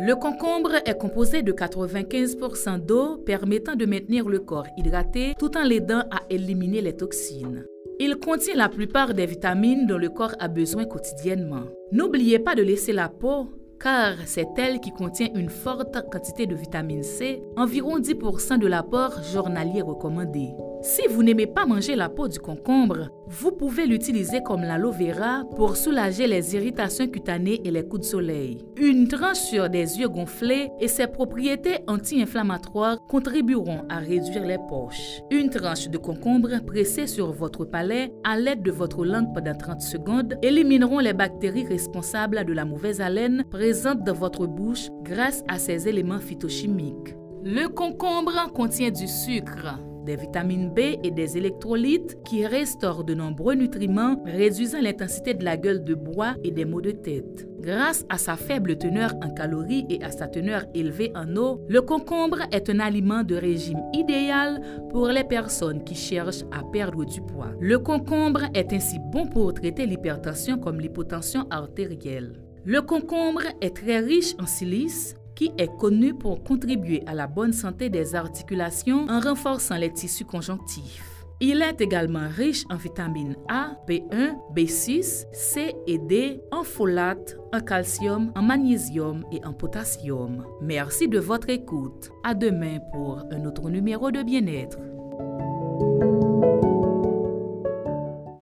Le concombre est composé de 95% d'eau permettant de maintenir le corps hydraté tout en l'aidant à éliminer les toxines. Il contient la plupart des vitamines dont le corps a besoin quotidiennement. N'oubliez pas de laisser la peau car c'est elle qui contient une forte quantité de vitamine C, environ 10% de l'apport journalier recommandé. Si vous n'aimez pas manger la peau du concombre, vous pouvez l'utiliser comme l'aloe vera pour soulager les irritations cutanées et les coups de soleil. Une tranche sur des yeux gonflés et ses propriétés anti-inflammatoires contribueront à réduire les poches. Une tranche de concombre pressée sur votre palais à l'aide de votre langue pendant 30 secondes élimineront les bactéries responsables de la mauvaise haleine dans votre bouche grâce à ces éléments phytochimiques. Le concombre contient du sucre, des vitamines B et des électrolytes qui restaurent de nombreux nutriments, réduisant l'intensité de la gueule de bois et des maux de tête. Grâce à sa faible teneur en calories et à sa teneur élevée en eau, le concombre est un aliment de régime idéal pour les personnes qui cherchent à perdre du poids. Le concombre est ainsi bon pour traiter l'hypertension comme l'hypotension artérielle. Le concombre est très riche en silice, qui est connu pour contribuer à la bonne santé des articulations en renforçant les tissus conjonctifs. Il est également riche en vitamines A, B1, B6, C et D, en folate, en calcium, en magnésium et en potassium. Merci de votre écoute. À demain pour un autre numéro de bien-être.